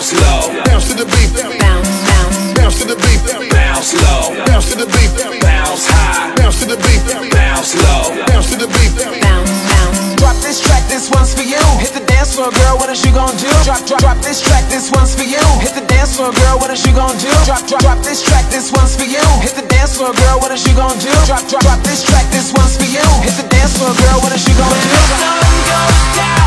bounce low, bounce to the beat, bounce, bounce, bounce to the beat, bounce low, bounce to the beat, bounce high, bounce to the beat, bounce low, bounce to the beat, bounce, bounce. Drop this track, this one's for you. Hit the dance floor, girl, what is you gon' do? Drop, drop, drop this track, this one's for you. Hit the dance floor, girl, what is you gon' do? Drop, drop, drop this track, this one's for you. Hit the dance floor, girl, what is you gon' do? Drop, drop, drop this track, this one's for you. Hit the dance floor, girl, what is you gon' do?